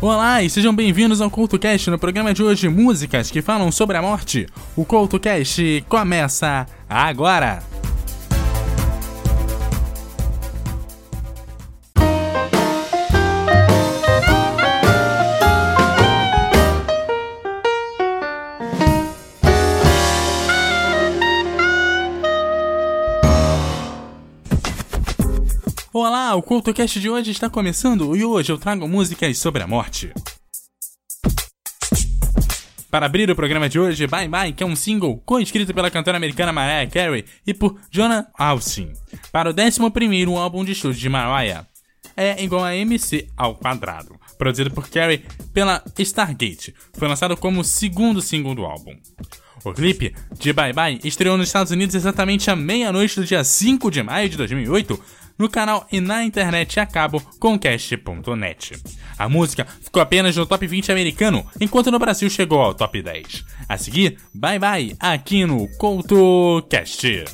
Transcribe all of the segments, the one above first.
Olá e sejam bem-vindos ao CultoCast no programa de hoje Músicas que falam sobre a morte. O CultoCast começa agora! O CultoCast de hoje está começando e hoje eu trago músicas sobre a morte. Para abrir o programa de hoje, Bye Bye, que é um single co-escrito pela cantora americana Mariah Carey e por Jonah Austin, para o 11 álbum de estúdio de Mariah. É igual a MC ao quadrado, produzido por Carey pela Stargate. Foi lançado como o segundo single do álbum. O clipe de Bye Bye estreou nos Estados Unidos exatamente à meia-noite do dia 5 de maio de 2008, no canal e na internet a cabo com. A música ficou apenas no top 20 americano, enquanto no Brasil chegou ao top 10. A seguir, bye bye aqui no CoutoCast.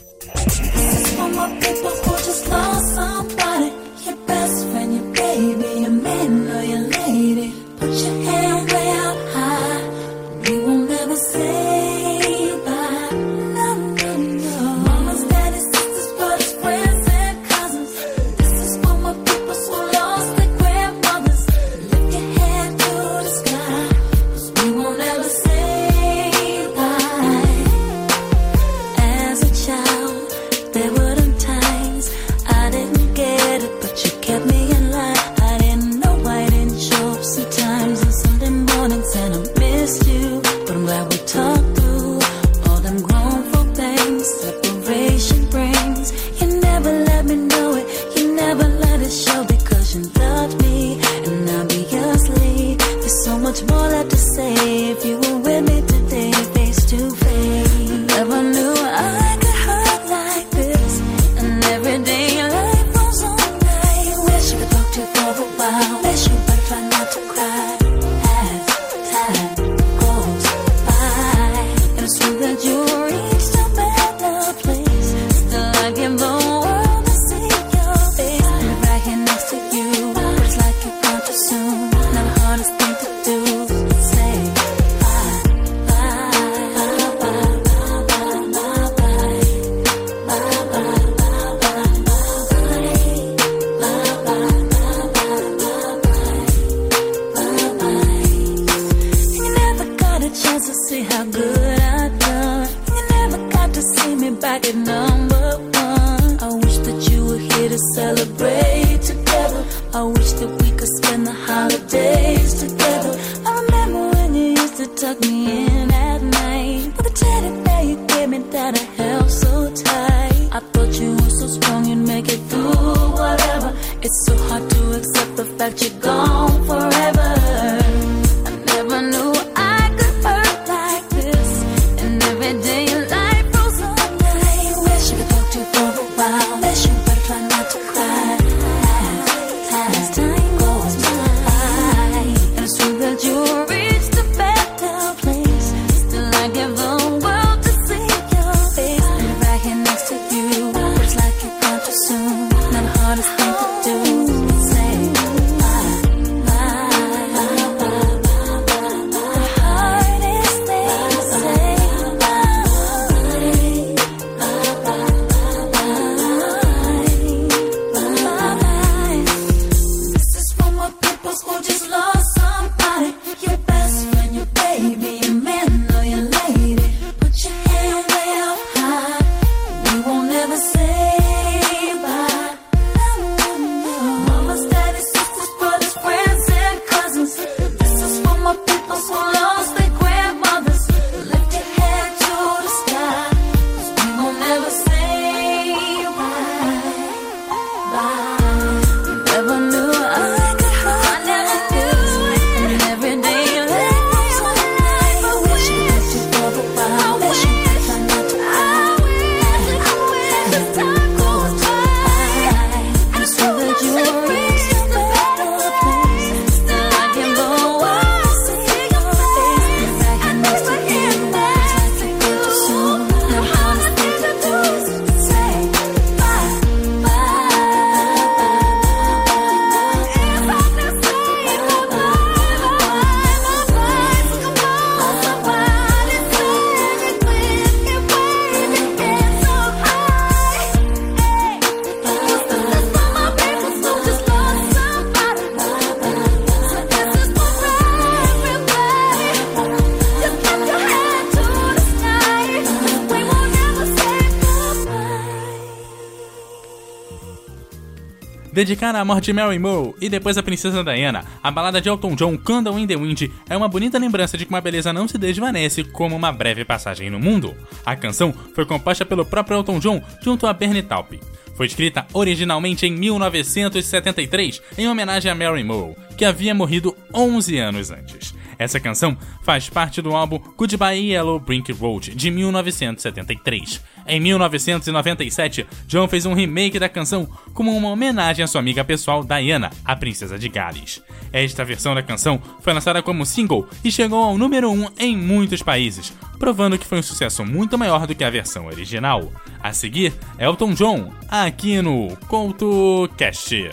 Dedicada à morte de Mary Moore e depois à princesa Diana, a balada de Elton John, Candle in the Wind, é uma bonita lembrança de que uma beleza não se desvanece como uma breve passagem no mundo. A canção foi composta pelo próprio Elton John junto a Bernie Taupin. Foi escrita originalmente em 1973 em homenagem a Mary Moore, que havia morrido 11 anos antes. Essa canção faz parte do álbum Goodbye Yellow Brick Road de 1973. Em 1997, John fez um remake da canção como uma homenagem à sua amiga pessoal Diana, a princesa de Gales. Esta versão da canção foi lançada como single e chegou ao número 1 em muitos países, provando que foi um sucesso muito maior do que a versão original. A seguir, Elton John, aqui no CoutoCast.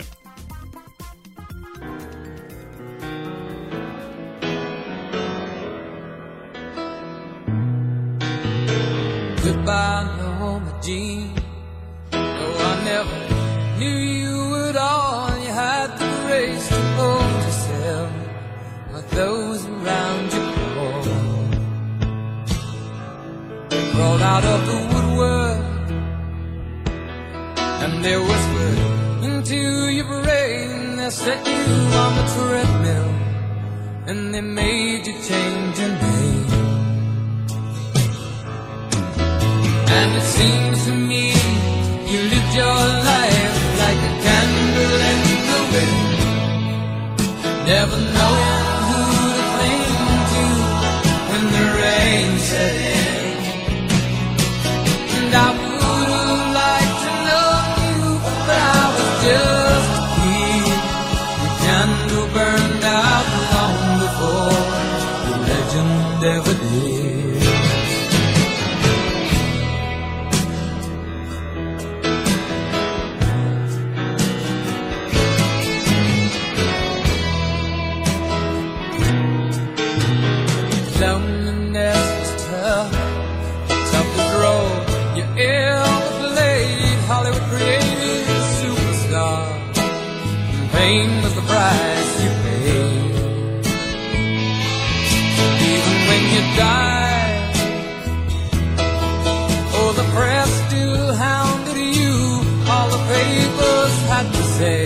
Goodbye, never knew you at all. You had the grace to hold yourself but those around you crawl. Crawled out of the woodwork and they whispered into your brain. They set you on the treadmill and they made you change your name. And it seems to me your life like a candle in the wind, never knowing Fame was the price you paid. Even when you died, oh, the press still hounded you. All the papers had to say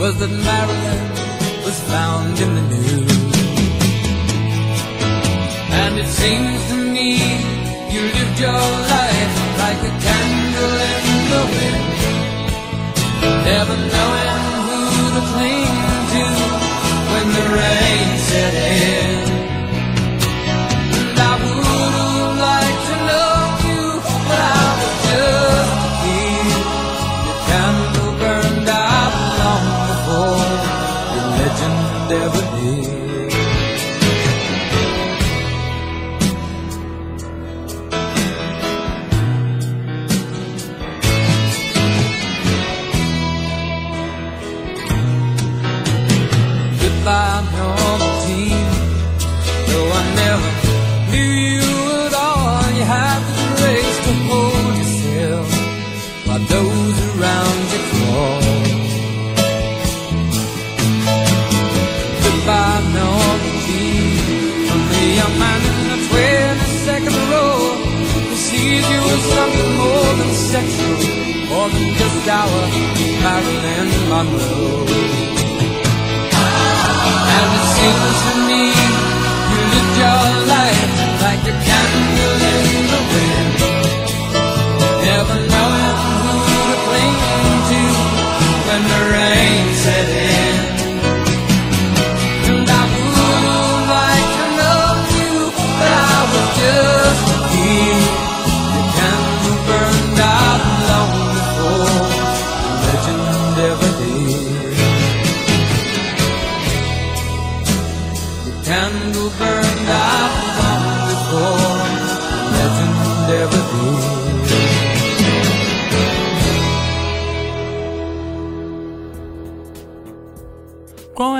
was that Marilyn was found in the news. And it seems to me you lived your life like a candle in the wind, never knowing to cling to when the rain set in. As something more than sexual, more than just our Marilyn Monroe. And it seems to me you lived your life like a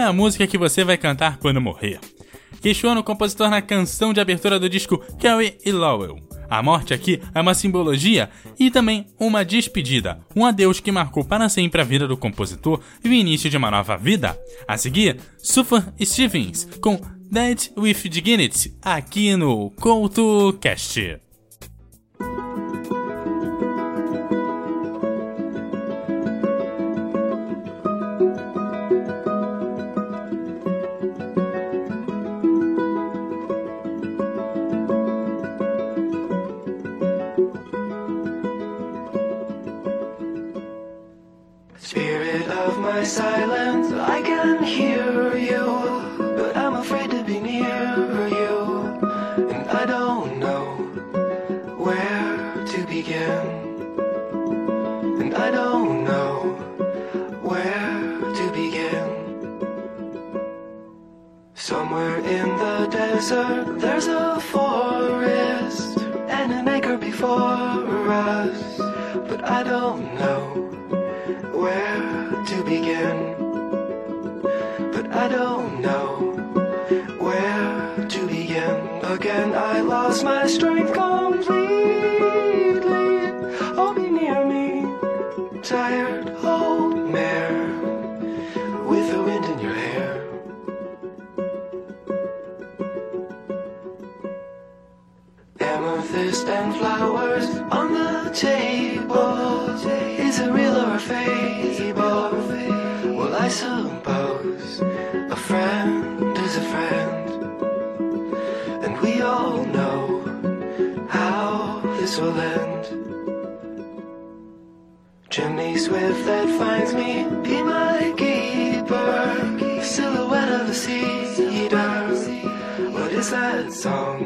a música que você vai cantar quando morrer? Questiona o compositor na canção de abertura do disco Carrie e Lowell. A morte aqui é uma simbologia e também uma despedida, um adeus que marcou para sempre a vida do compositor e o início de uma nova vida. A seguir, Sufjan Stevens com Dead with Dignity aqui no CoutoCast. Amethyst and flowers on the table. Is it real or a fable? Well, I suppose a friend is a friend. And we all know how this will end. Chimney swift that finds me, be my keeper. Silhouette of a cedar. What is that song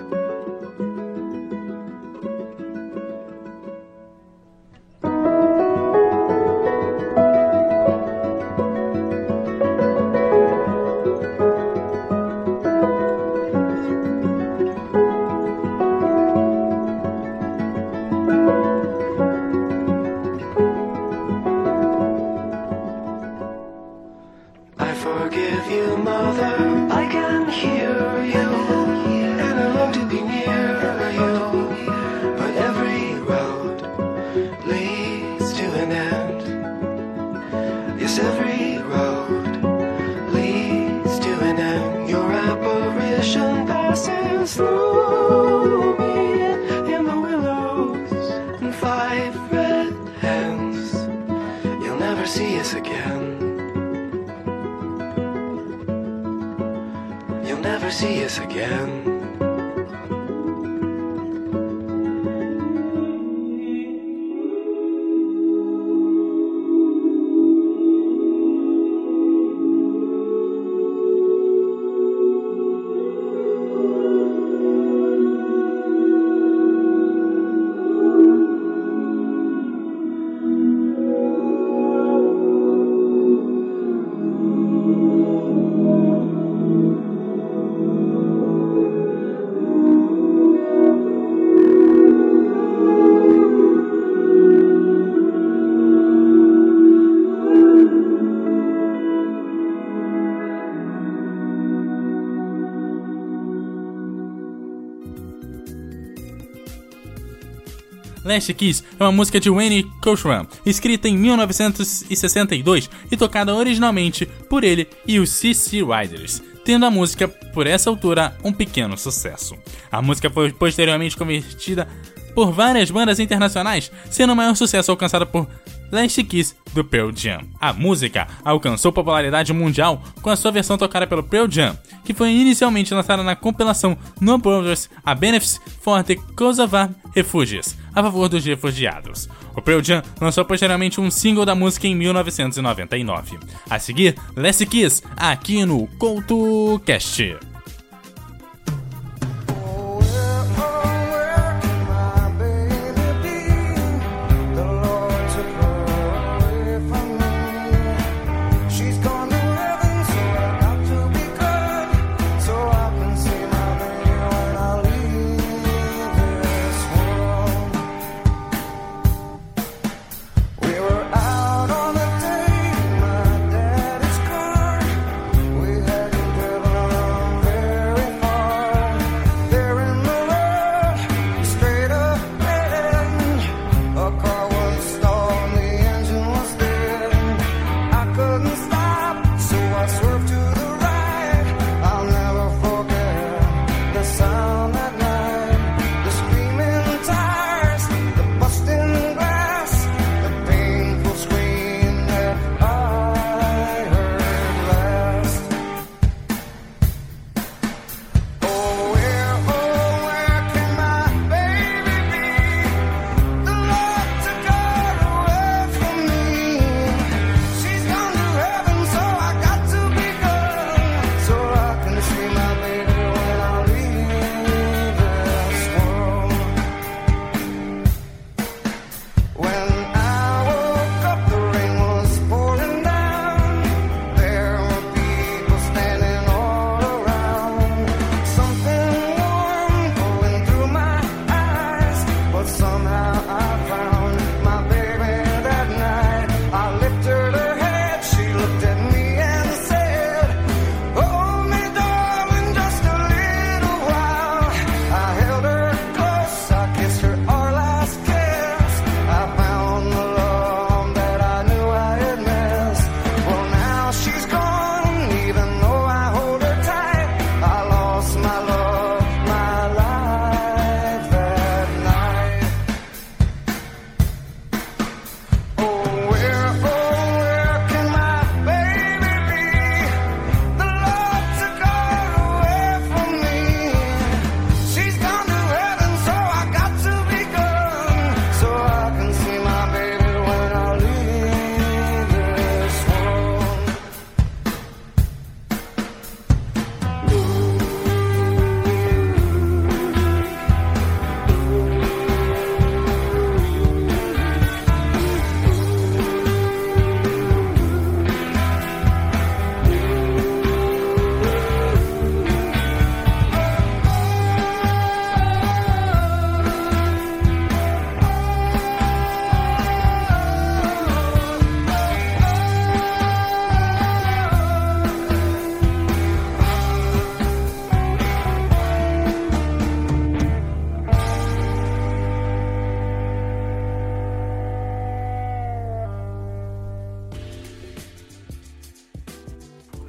Last Kiss é uma música de Wayne Cochran, escrita em 1962 e tocada originalmente por ele e os CC Riders, tendo a música, por essa altura, um pequeno sucesso. A música foi posteriormente convertida por várias bandas internacionais, sendo o maior sucesso alcançado por Last Kiss do Pearl Jam. A música alcançou popularidade mundial com a sua versão tocada pelo Pearl Jam, que foi inicialmente lançada na compilação No Brothers A Benefits for the Kosovar Refugees, a favor dos refugiados. O Pearl Jam lançou posteriormente um single da música em 1999. A seguir, Last Kiss, aqui no CoutoCast.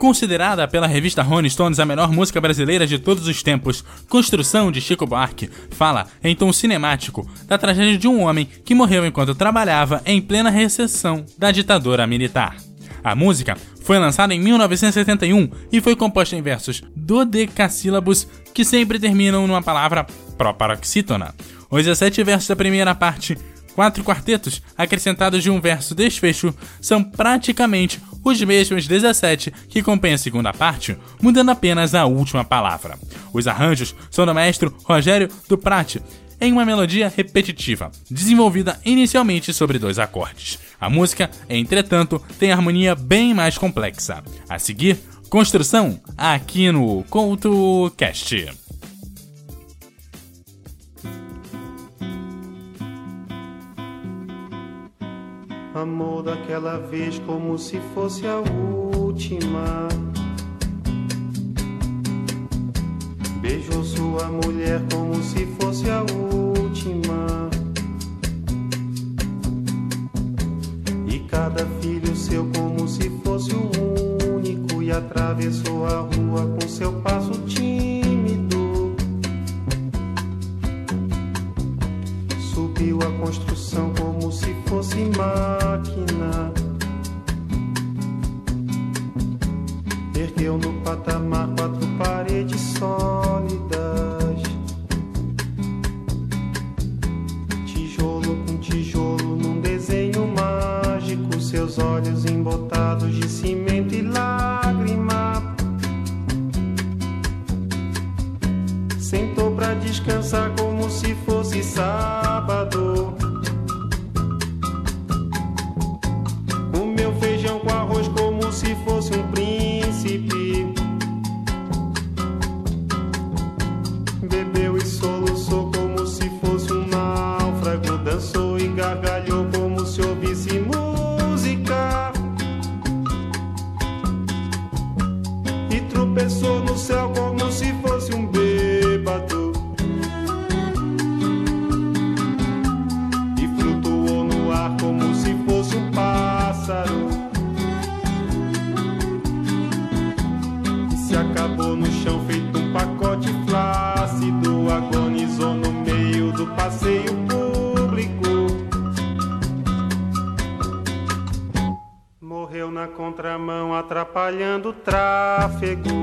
Considerada pela revista Rolling Stones a melhor música brasileira de todos os tempos, Construção de Chico Buarque fala, em tom cinemático, da tragédia de um homem que morreu enquanto trabalhava em plena recessão da ditadura militar. A música foi lançada em 1971 e foi composta em versos dodecassílabos que sempre terminam numa palavra proparoxítona. Os 17 versos da primeira parte, quatro quartetos acrescentados de um verso desfecho, são praticamente os mesmos 17 que compõem a segunda parte, mudando apenas a última palavra. Os arranjos são do maestro Rogério Duprat, em uma melodia repetitiva, desenvolvida inicialmente sobre dois acordes. A música, entretanto, tem harmonia bem mais complexa. A seguir, construção aqui no CoutoCast. Amor daquela vez como se fosse a última. Beijou sua mulher como se fosse a última. E cada filho seu como se fosse o único. E atravessou a rua com seu passo tráfego.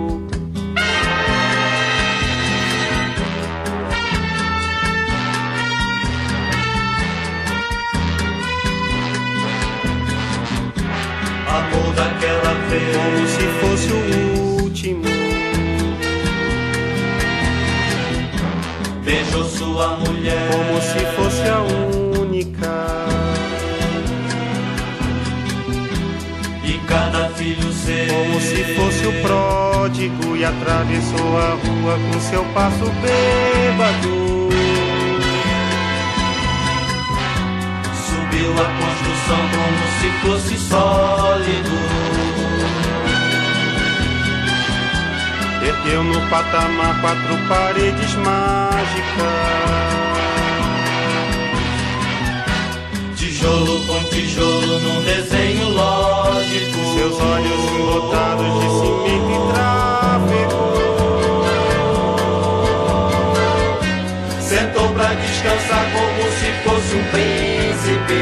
E atravessou a rua com seu passo bêbado. Subiu a construção como se fosse sólido Ergueu no patamar quatro paredes mágicas. Tijolo com tijolo fosse um príncipe.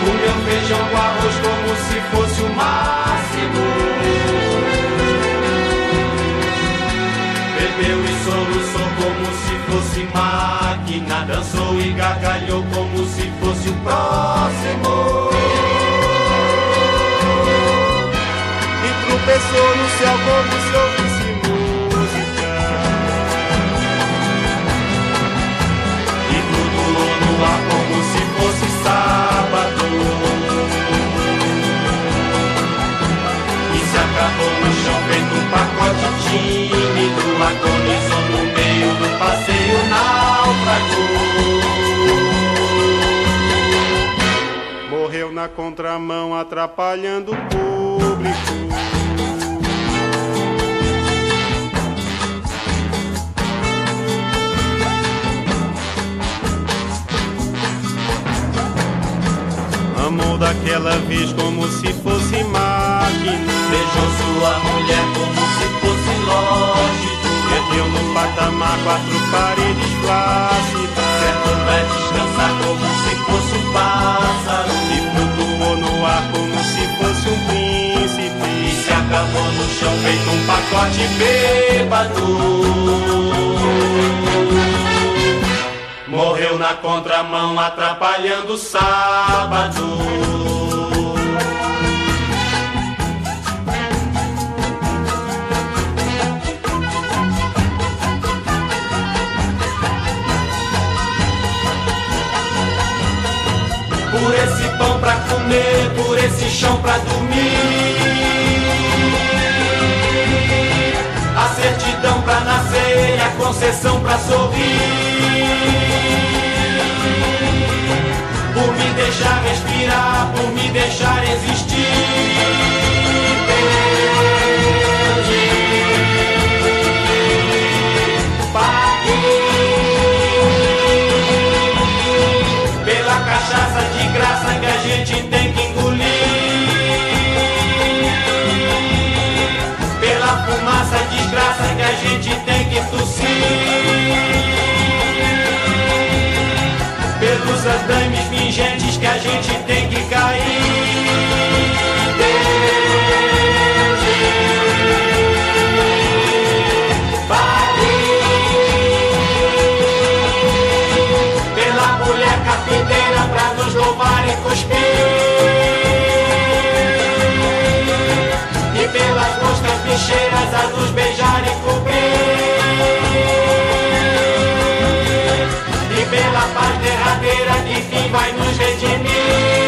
Comeu feijão com arroz como se fosse o máximo. Bebeu e soluçou como se fosse máquina. Dançou e gargalhou como se fosse o próximo. E tropeçou no céu como se ouvisse flutuou no ar como se fosse sábado E se acabou no chão feito um pacote tímido Agonizou no meio do passeio náufrago Morreu na contramão, atrapalhando o público. Igual daquela vez, como se fosse máquina. Beijou sua mulher como se fosse lógico. Perdeu no patamar quatro paredes flácidas. Certo vai descansar como se fosse um pássaro. E flutuou no ar como se fosse um príncipe. E se acabou no chão feito um pacote bêbado. Morreu na contramão atrapalhando o sábado. Por esse pão pra comer, por esse chão pra dormir. A certidão pra nascer a concessão pra sorrir. Por me deixar respirar, por me deixar existir. Cachaça de graça que a gente tem que vai nos redimir.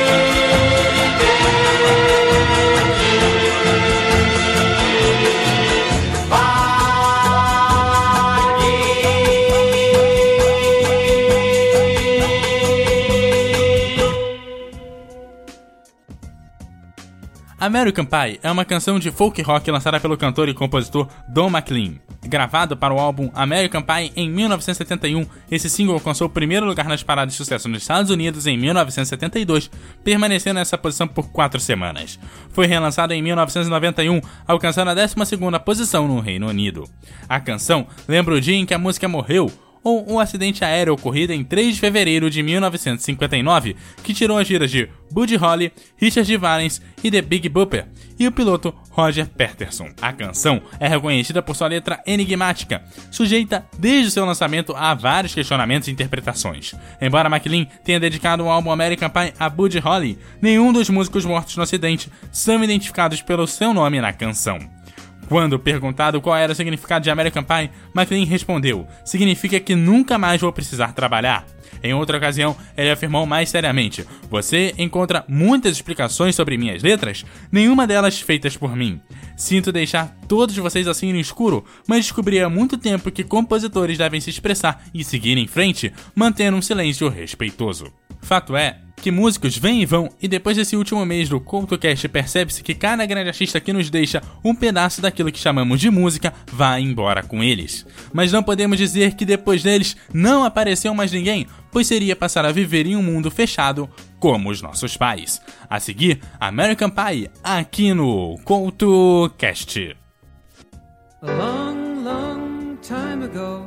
American Pie é uma canção de folk rock lançada pelo cantor e compositor Don McLean. Gravado para o álbum American Pie em 1971, esse single alcançou o primeiro lugar nas paradas de sucesso nos Estados Unidos em 1972, permanecendo nessa posição por quatro semanas. Foi relançado em 1991, alcançando a 12ª posição no Reino Unido. A canção lembra o dia em que a música morreu, ou um acidente aéreo ocorrido em 3 de fevereiro de 1959, que tirou as vidas de Buddy Holly, Richard Valens e The Big Bopper, e o piloto Roger Patterson. A canção é reconhecida por sua letra enigmática, sujeita desde seu lançamento a vários questionamentos e interpretações. Embora McLean tenha dedicado o álbum American Pie a Buddy Holly, nenhum dos músicos mortos no acidente são identificados pelo seu nome na canção. Quando perguntado qual era o significado de American Pie, McLean respondeu: significa que nunca mais vou precisar trabalhar. Em outra ocasião, ele afirmou mais seriamente: Você encontra muitas explicações sobre minhas letras, nenhuma delas feitas por mim. Sinto deixar todos vocês assim no escuro, mas descobri há muito tempo que compositores devem se expressar e seguir em frente, mantendo um silêncio respeitoso. Fato é que músicos vêm e vão, e depois desse último mês do CoutoCast percebe-se que cada grande artista que nos deixa um pedaço daquilo que chamamos de música vai embora com eles. Mas não podemos dizer que depois deles não apareceu mais ninguém, pois seria passar a viver em um mundo fechado como os nossos pais. A seguir, American Pie, aqui no CoutoCast. A long, long time ago,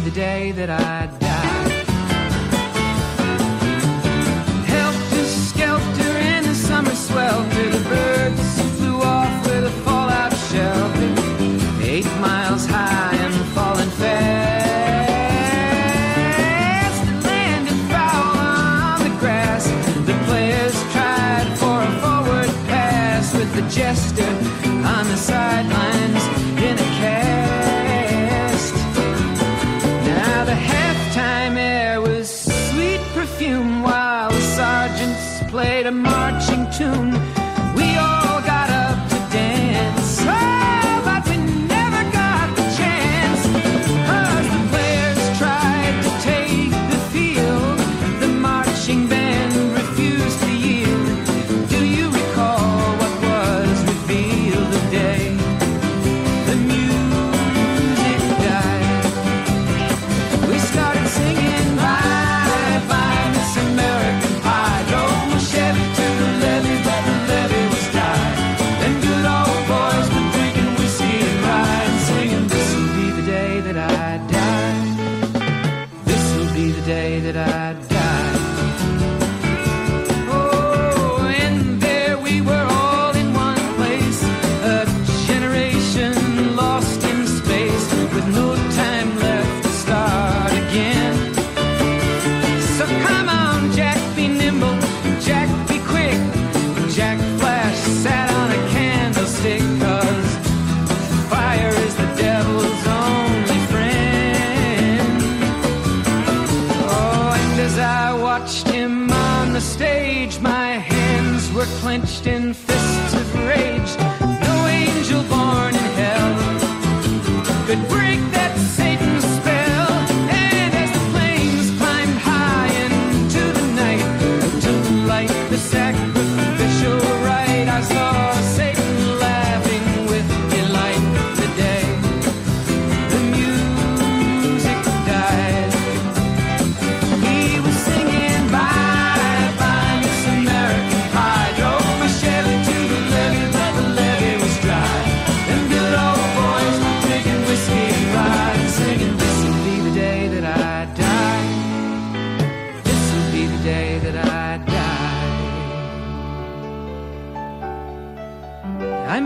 the day that I die.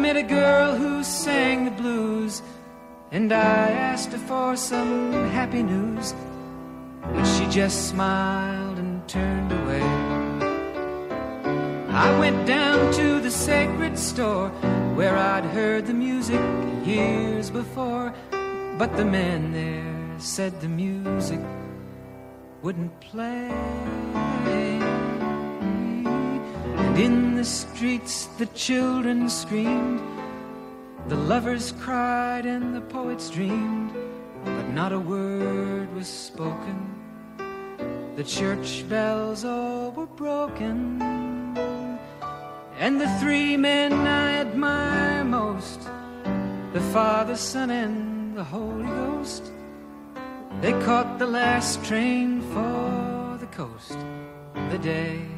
Met a girl who sang the blues, and I asked her for some happy news. But she just smiled and turned away. I went down to the sacred store where I'd heard the music years before, but the man there said the music wouldn't play. In the streets the children screamed, the lovers cried, and the poets dreamed, but not a word was spoken. The church bells all were broken. And the three men I admire most the Father, Son, and the Holy Ghost they caught the last train for the coast the day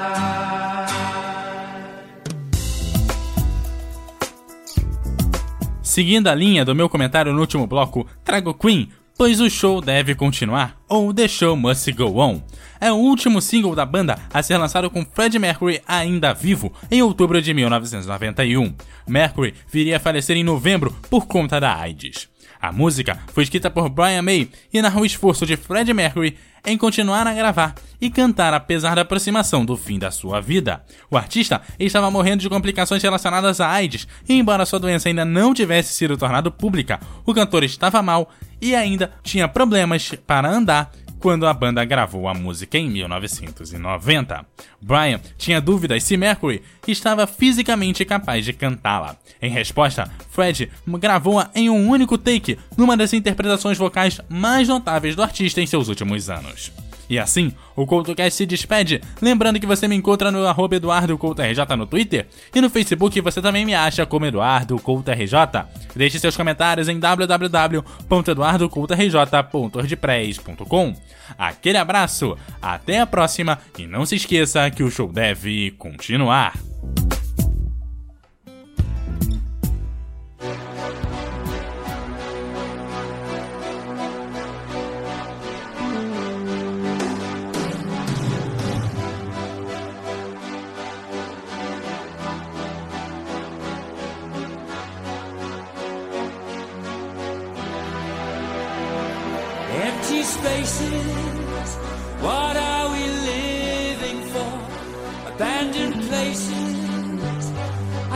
Seguindo a linha do meu comentário no último bloco, trago Queen, pois o show deve continuar, ou The Show Must Go On. É o último single da banda a ser lançado com Freddie Mercury ainda vivo, em outubro de 1991. Mercury viria a falecer em novembro por conta da AIDS. A música foi escrita por Brian May e narra o esforço de Freddie Mercury em continuar a gravar e cantar apesar da aproximação do fim da sua vida. O artista estava morrendo de complicações relacionadas à AIDS e, embora sua doença ainda não tivesse sido tornada pública, o cantor estava mal e ainda tinha problemas para andar quando a banda gravou a música em 1990. Brian tinha dúvidas se Mercury estava fisicamente capaz de cantá-la. Em resposta, Fred gravou-a em um único take, numa das interpretações vocais mais notáveis do artista em seus últimos anos. E assim, o CoutoCast se despede, lembrando que você me encontra no arroba EduardoCoutoRJ no Twitter e no Facebook você também me acha como EduardoCoutoRJ. Deixe seus comentários em www.eduardocoutorj.wordpress.com. Aquele abraço, até a próxima e não se esqueça que o show deve continuar.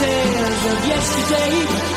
Tales of yesterday